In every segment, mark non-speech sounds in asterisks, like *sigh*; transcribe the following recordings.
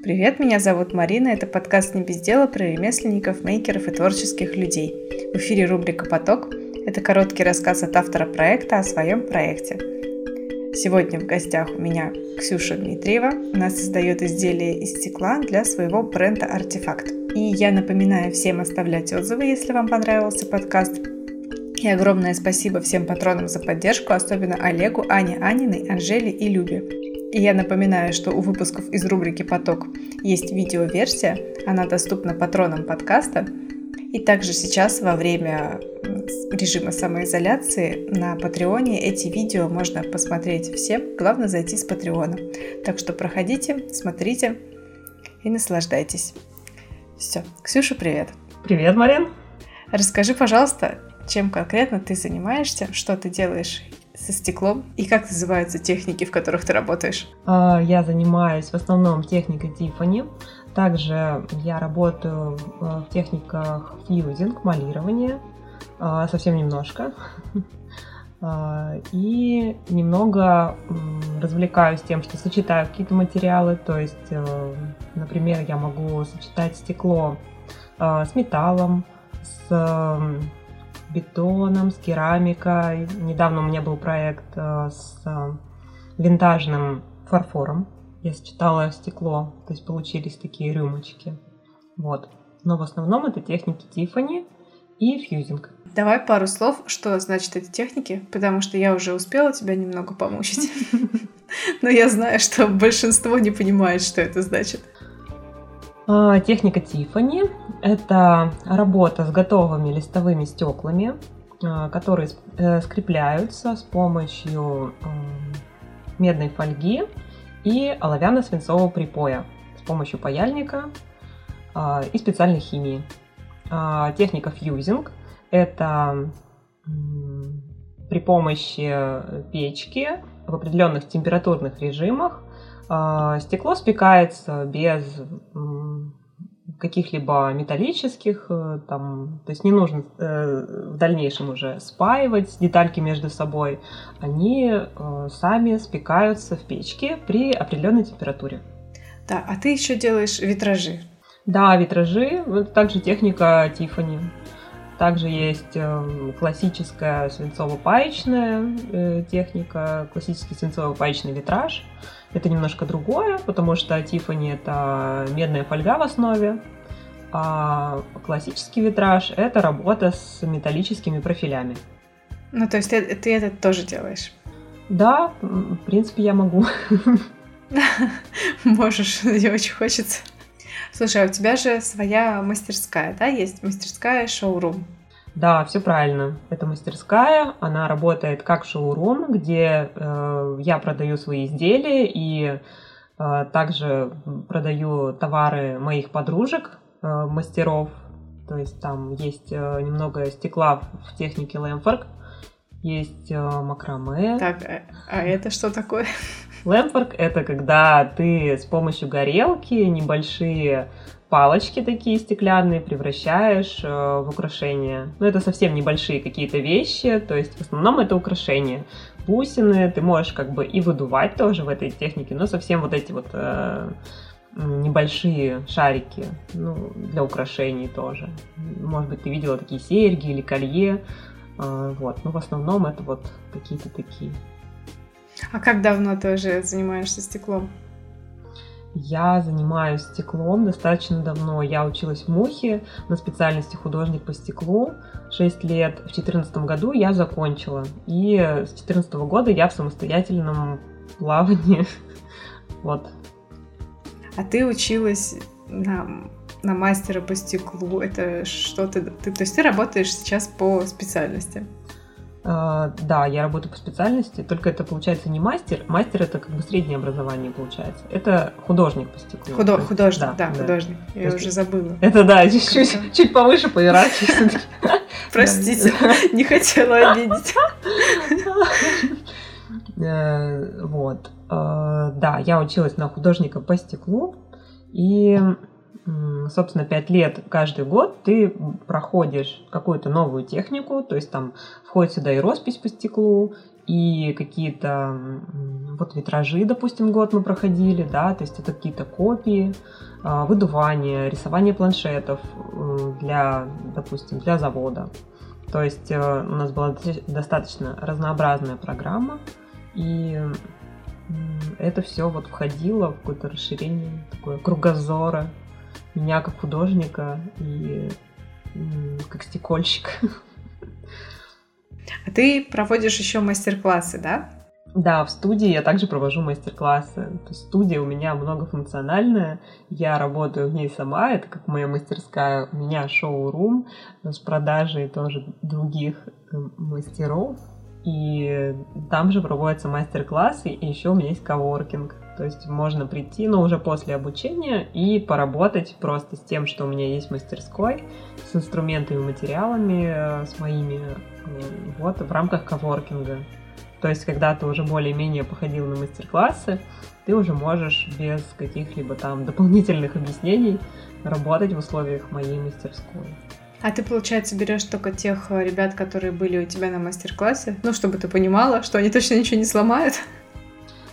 Привет, меня зовут Марина. Это подкаст «Не без дела» про ремесленников, мейкеров и творческих людей. В эфире рубрика «Поток». Это короткий рассказ от автора проекта о своем проекте. Сегодня в гостях у меня Ксюша Дмитриева. Она создает изделия из стекла для своего бренда «Артефакт». И я напоминаю всем оставлять отзывы, если вам понравился подкаст. И огромное спасибо всем патронам за поддержку, особенно Олегу, Ане Аниной, Анжеле и Любе. И я напоминаю, что у выпусков из рубрики «Поток» есть видеоверсия, она доступна патронам подкаста. И также сейчас во время режима самоизоляции на Патреоне эти видео можно посмотреть всем. Главное зайти с Патреона. Так что проходите, смотрите и наслаждайтесь. Все. Ксюша, привет. Привет, Марин. Расскажи, пожалуйста, чем конкретно ты занимаешься, что ты делаешь со стеклом и как называются техники, в которых ты работаешь? А, я занимаюсь в основном техникой Tiffany. Также я работаю в техниках фьюзинг, малирование, а, совсем немножко. *laughs* А, и немного развлекаюсь тем, что сочетаю какие-то материалы. То есть, э, например, я могу сочетать стекло с металлом, с бетоном, с керамикой. Недавно у меня был проект э, с э, винтажным фарфором. Я сочетала стекло, то есть получились такие рюмочки. Вот. Но в основном это техники Тифани и фьюзинг. Давай пару слов, что значит эти техники, потому что я уже успела тебя немного помучить. *laughs* Но я знаю, что большинство не понимает, что это значит. А, техника Тифани – это работа с готовыми листовыми стеклами, а, которые э, скрепляются с помощью медной фольги и оловянно-свинцового припоя с помощью паяльника а, и специальной химии. Техника фьюзинг – это при помощи печки в определенных температурных режимах стекло спекается без каких-либо металлических, э, там, то есть не нужно э, в дальнейшем уже спаивать детальки между собой. Они э, сами спекаются в печке при определенной температуре. Да, а ты еще делаешь витражи. Да, витражи, это также техника Тифани. Также есть классическая свинцово-паечная техника, классический свинцово-паечный витраж – это немножко другое, потому что Тифани это медная фольга в основе, а классический витраж это работа с металлическими профилями. Ну, то есть ты, ты это тоже делаешь? Да, в принципе, я могу. *laughs* Можешь, *laughs* мне очень хочется. Слушай, а у тебя же своя мастерская, да, есть мастерская шоурум? Да, все правильно. Это мастерская, она работает как шоурум, где э, я продаю свои изделия и э, также продаю товары моих подружек, э, мастеров. То есть там есть э, немного стекла в технике Лэмфорк, есть э, макраме. Так, а, а это что такое? Лэмфорк это когда ты с помощью горелки небольшие палочки такие стеклянные превращаешь э, в украшения. Но это совсем небольшие какие-то вещи, то есть в основном это украшения. Бусины ты можешь как бы и выдувать тоже в этой технике, но совсем вот эти вот э, небольшие шарики ну, для украшений тоже. Может быть, ты видела такие серьги или колье. Э, вот. Но в основном это вот какие-то такие. А как давно ты уже занимаешься стеклом? Я занимаюсь стеклом достаточно давно. Я училась в МУХе на специальности художник по стеклу 6 лет. В 2014 году я закончила. И с 2014 года я в самостоятельном плавании. *laughs* Вот. А ты училась на, на мастера по стеклу. Это что ты, ты... То есть ты работаешь сейчас по специальности? А, да, я работаю по специальности, только это получается не мастер. Мастер это как бы среднее образование получается. Это художник по стеклу. Худо- есть, художник, да, да, художник. Я есть, уже забыла. Это да, чуть, чуть повыше по иерархии. *laughs* Простите, не хотела обидеть. Э, вот. Э, да, я училась на художника по стеклу. И собственно, пять лет каждый год ты проходишь какую-то новую технику, то есть там входит сюда и роспись по стеклу, и какие-то вот витражи, допустим, год мы проходили, да, то есть это какие-то копии, а, выдувание, рисование планшетов для, допустим, для завода. То есть э, у нас была достаточно разнообразная программа, и это все вот входило в какое-то расширение такое кругозора меня как художника и как стекольщика. А ты проводишь еще мастер-классы, да? Да, в студии я также провожу мастер-классы. Студия у меня многофункциональная. Я работаю в ней сама, это как моя мастерская. У меня шоу-рум с продажей тоже других э, мастеров. И там же проводятся мастер-классы, и еще у меня есть коворкинг. То есть можно прийти, но уже после обучения и поработать просто с тем, что у меня есть в мастерской, с инструментами, материалами, э, с моими, вот, в рамках коворкинга. То есть, когда ты уже более-менее походил на мастер-классы, ты уже можешь без каких-либо там дополнительных объяснений работать в условиях моей мастерской. А ты, получается, берешь только тех э, ребят, которые были у тебя на мастер-классе, ну, чтобы ты понимала, что они точно ничего не сломают?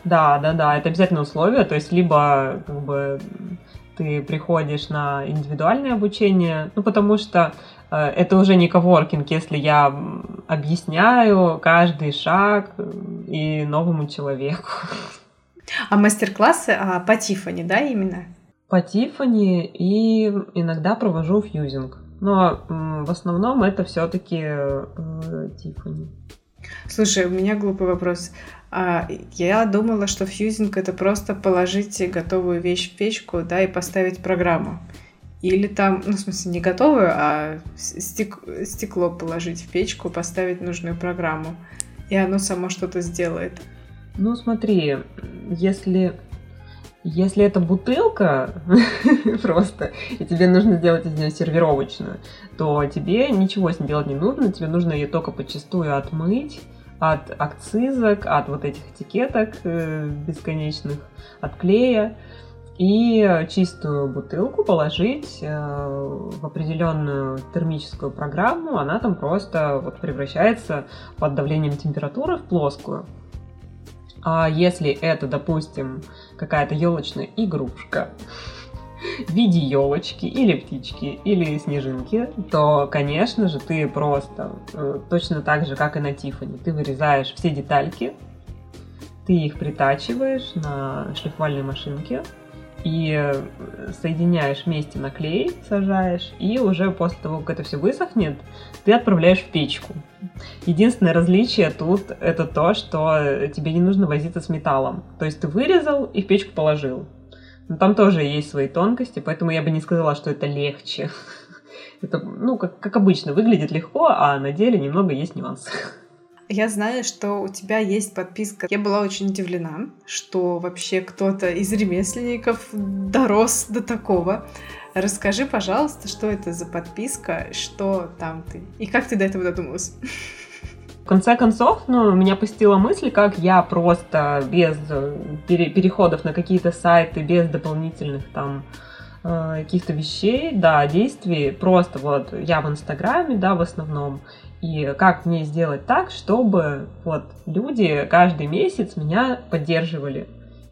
Да, да, да, это обязательно условие, то есть либо как бы ты приходишь на индивидуальное обучение, ну, потому что э, это уже не коворкинг, если я объясняю каждый шаг э, и новому человеку. А мастер-классы а, по Тифани, да, именно? По Тифани и иногда провожу фьюзинг. Но в основном это все-таки э, Тифани. Слушай, у меня глупый вопрос. А, я думала, что фьюзинг это просто положить готовую вещь в печку, да, и поставить программу. Или там, ну, в смысле, не готовую, а стек, стекло положить в печку, поставить нужную программу. И оно само что-то сделает. Ну, смотри, если если это бутылка *laughs* просто, и тебе нужно сделать из нее сервировочную, то тебе ничего с ней делать не нужно, тебе нужно ее только почастую отмыть, от акцизок, от вот этих этикеток э, бесконечных, от клея, и чистую бутылку положить э, в определенную термическую программу, она там просто вот превращается под давлением температуры в плоскую. А если это, допустим, какая-то елочная игрушка, в виде елочки или птички или снежинки, то, конечно же, ты просто э, точно так же, как и на Тифани, ты вырезаешь все детальки, ты их притачиваешь на шлифовальной машинке, и э, соединяешь вместе на клей, сажаешь, и уже после того, как это все высохнет, ты отправляешь в печку. Единственное различие тут это то, что тебе не нужно возиться с металлом. То есть ты вырезал и в печку положил. Но там тоже есть свои тонкости, поэтому я бы не сказала, что это легче. *laughs* Это, ну, как, как обычно, выглядит легко, а на деле немного есть нюансы. *laughs* Я знаю, что у тебя есть подписка. Я была очень удивлена, что вообще кто-то из ремесленников дорос до такого. Расскажи, пожалуйста, что это за подписка, что там ты, и как ты до этого додумалась? В конце концов, ну, меня посетила мысль, как я просто без переходов на какие-то сайты, без дополнительных там э, каких-то вещей, да, действий, просто вот я в Инстаграме, да, в основном, и как мне сделать так, чтобы вот люди каждый месяц меня поддерживали.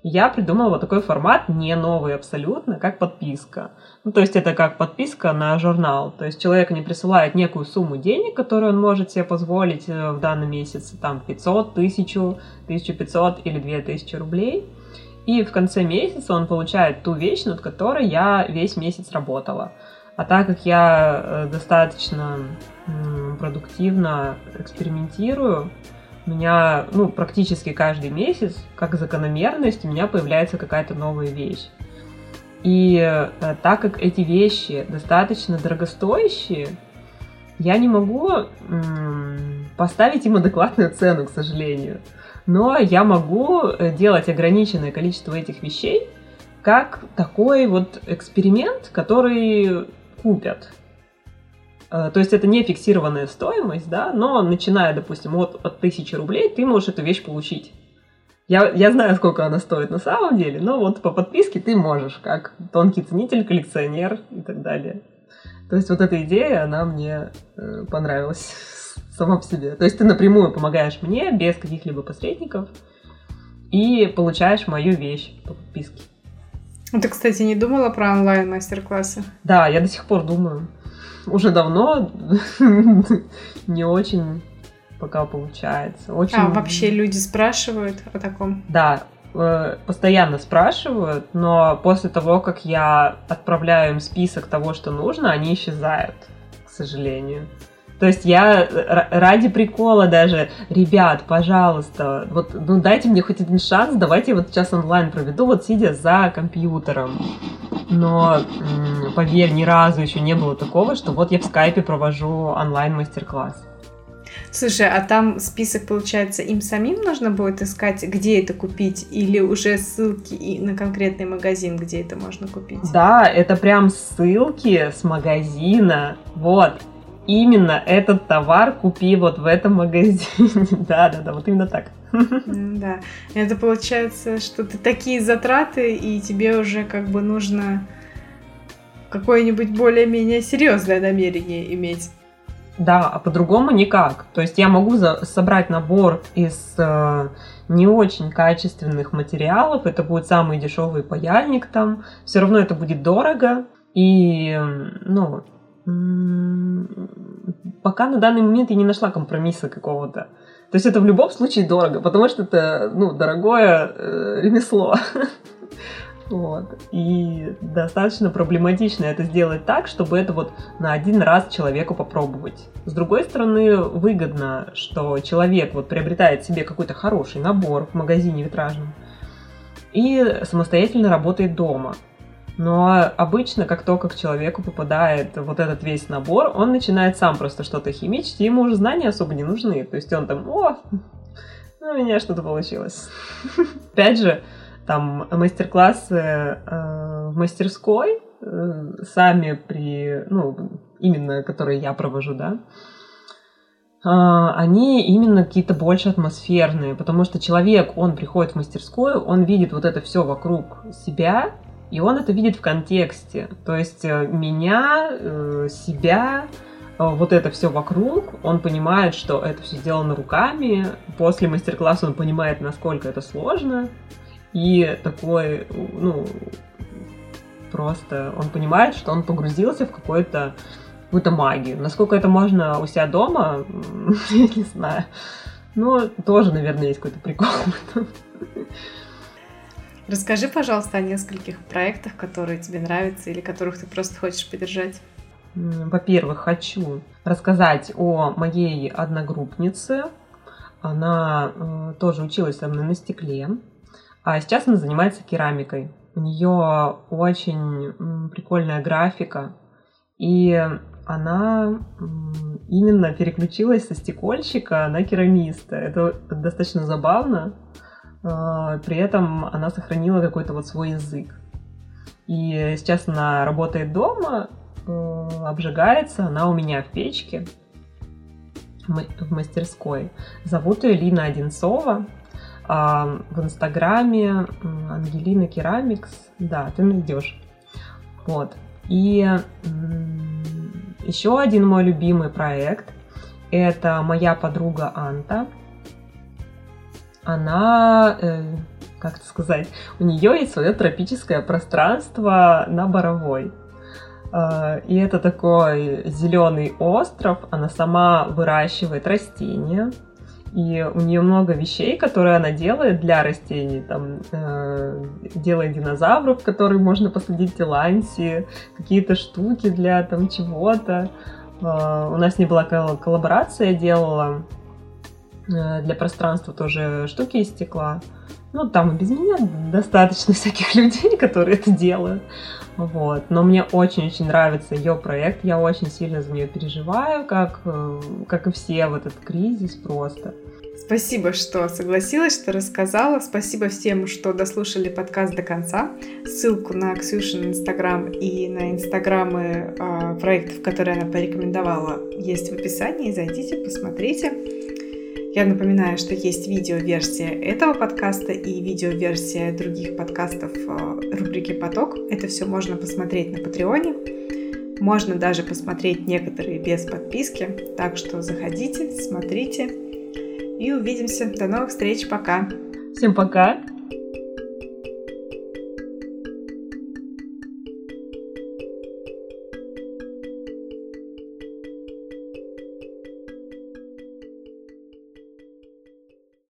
Я придумала вот такой формат, не новый абсолютно, как подписка. Ну, то есть это как подписка на журнал. То есть человек не присылает некую сумму денег, которую он может себе позволить э, в данном месяце, там 500, 1000, 1500 или 2000 рублей. И в конце месяца он получает ту вещь, над которой я весь месяц работала. А так как я э, достаточно продуктивно экспериментирую, у меня, ну, практически каждый месяц, как закономерность, у меня появляется какая-то новая вещь. И э, так как эти вещи достаточно дорогостоящие, я не могу поставить им адекватную цену, к сожалению. Но я могу э, делать ограниченное количество этих вещей как такой вот эксперимент, который купят. Э, то есть это не фиксированная стоимость, да, но начиная, допустим, от, от 1000 рублей, ты можешь эту вещь получить. Я, я знаю, сколько она стоит на самом деле, но вот по подписке ты можешь, как тонкий ценитель, коллекционер и так далее. То есть вот эта идея, она мне э, понравилась *laughs* сама по себе. То есть ты напрямую помогаешь мне, без каких-либо посредников, и получаешь мою вещь по подписке. Ну, ты, кстати, не думала про онлайн мастер-классы? Да, я до сих пор думаю. Уже давно *laughs* не очень пока получается. Очень... А вообще люди спрашивают о таком? Да, э, постоянно спрашивают, но после того, как я отправляю им список того, что нужно, они исчезают, к сожалению. То есть я ради прикола даже, ребят, пожалуйста, вот ну дайте мне хоть один шанс, давайте я вот сейчас онлайн проведу, вот сидя за компьютером. Но поверь, ни разу еще не было такого, что вот я в скайпе провожу онлайн мастер-класс. Слушай, а там список, получается, им самим нужно будет искать, где это купить, или уже ссылки и на конкретный магазин, где это можно купить? Да, это прям ссылки с магазина. Вот, именно этот товар купи вот в этом магазине. *laughs* да, да, да, вот именно так. *laughs* Да, это получается, что ты такие затраты, и тебе уже как бы нужно какое-нибудь более-менее серьезное намерение иметь. Да, а по-другому никак. То есть я могу за- собрать набор из э, не очень качественных материалов, это будет самый дешевый паяльник там, все равно это будет дорого, и, ну, пока на данный момент я не нашла компромисса какого-то. То есть это в любом случае дорого, потому что это, ну, дорогое э, ремесло. *laughs* Вот. И достаточно проблематично это сделать так, чтобы это вот на один раз человеку попробовать. С другой стороны, выгодно, что человек вот приобретает себе какой-то хороший набор в магазине витражном и самостоятельно работает дома. Но обычно, как только к человеку попадает вот этот весь набор, он начинает сам просто что-то химичить, и ему уже знания особо не нужны. То есть он там, о, ну, у меня что-то получилось. *laughs* Опять же, там мастер-классы э, в мастерской э, сами при, ну, именно которые я провожу, да, э, они именно какие-то больше атмосферные, потому что человек, он приходит в мастерскую, он видит вот это все вокруг себя, и он это видит в контексте. То есть э, меня, э, себя, э, вот это все вокруг, он понимает, что это все сделано руками. После мастер-класса он понимает, насколько это сложно. И такой, ну, просто он понимает, что он погрузился в какой-то какую-то магию. Насколько это можно у себя дома, *laughs* я не знаю. Но тоже, наверное, есть какой-то прикол. Расскажи, пожалуйста, о нескольких проектах, которые тебе нравятся или которых ты просто хочешь поддержать. Во-первых, хочу рассказать о моей одногруппнице. Она э, тоже училась со мной на стекле, а сейчас она занимается керамикой. У нее очень прикольная графика, и она именно переключилась со стекольщика на керамиста. Это достаточно забавно. А, при этом она сохранила какой-то вот свой язык. И сейчас она работает дома, э, обжигается, она у меня в печке, в мастерской. Зовут ее Лина Одинцова. А, в Инстаграме Ангелина Керамикс. Да, ты найдешь. Вот. И еще один мой любимый проект – это моя подруга Анта – она, э, как это сказать, у нее есть свое тропическое пространство на Боровой. Э, и это такой зеленый остров, она сама выращивает растения, и у нее много вещей, которые она делает для растений. Там э, делает динозавров, которые можно посадить в Тиланси, какие-то штуки для там чего-то. Э, у нас не была коллаборация, делала Э, для пространства тоже штуки из стекла. Ну, там и без меня достаточно *laughs* всяких людей, которые это делают. Вот. Но мне очень-очень нравится ее проект. Я очень сильно за нее переживаю, как, э, как и все в этот кризис просто. Спасибо, что согласилась, что рассказала. Спасибо всем, что дослушали подкаст до конца. Ссылку на Ксюшин Инстаграм и на Инстаграмы э, проектов, которые она порекомендовала, есть в описании. Зайдите, посмотрите. Я напоминаю, что есть видеоверсия этого подкаста и видеоверсия других подкастов э, рубрики «Поток». Это все можно посмотреть на Патреоне. Можно даже посмотреть некоторые без подписки. Так что заходите, смотрите и увидимся. До новых встреч. Пока. Всем пока!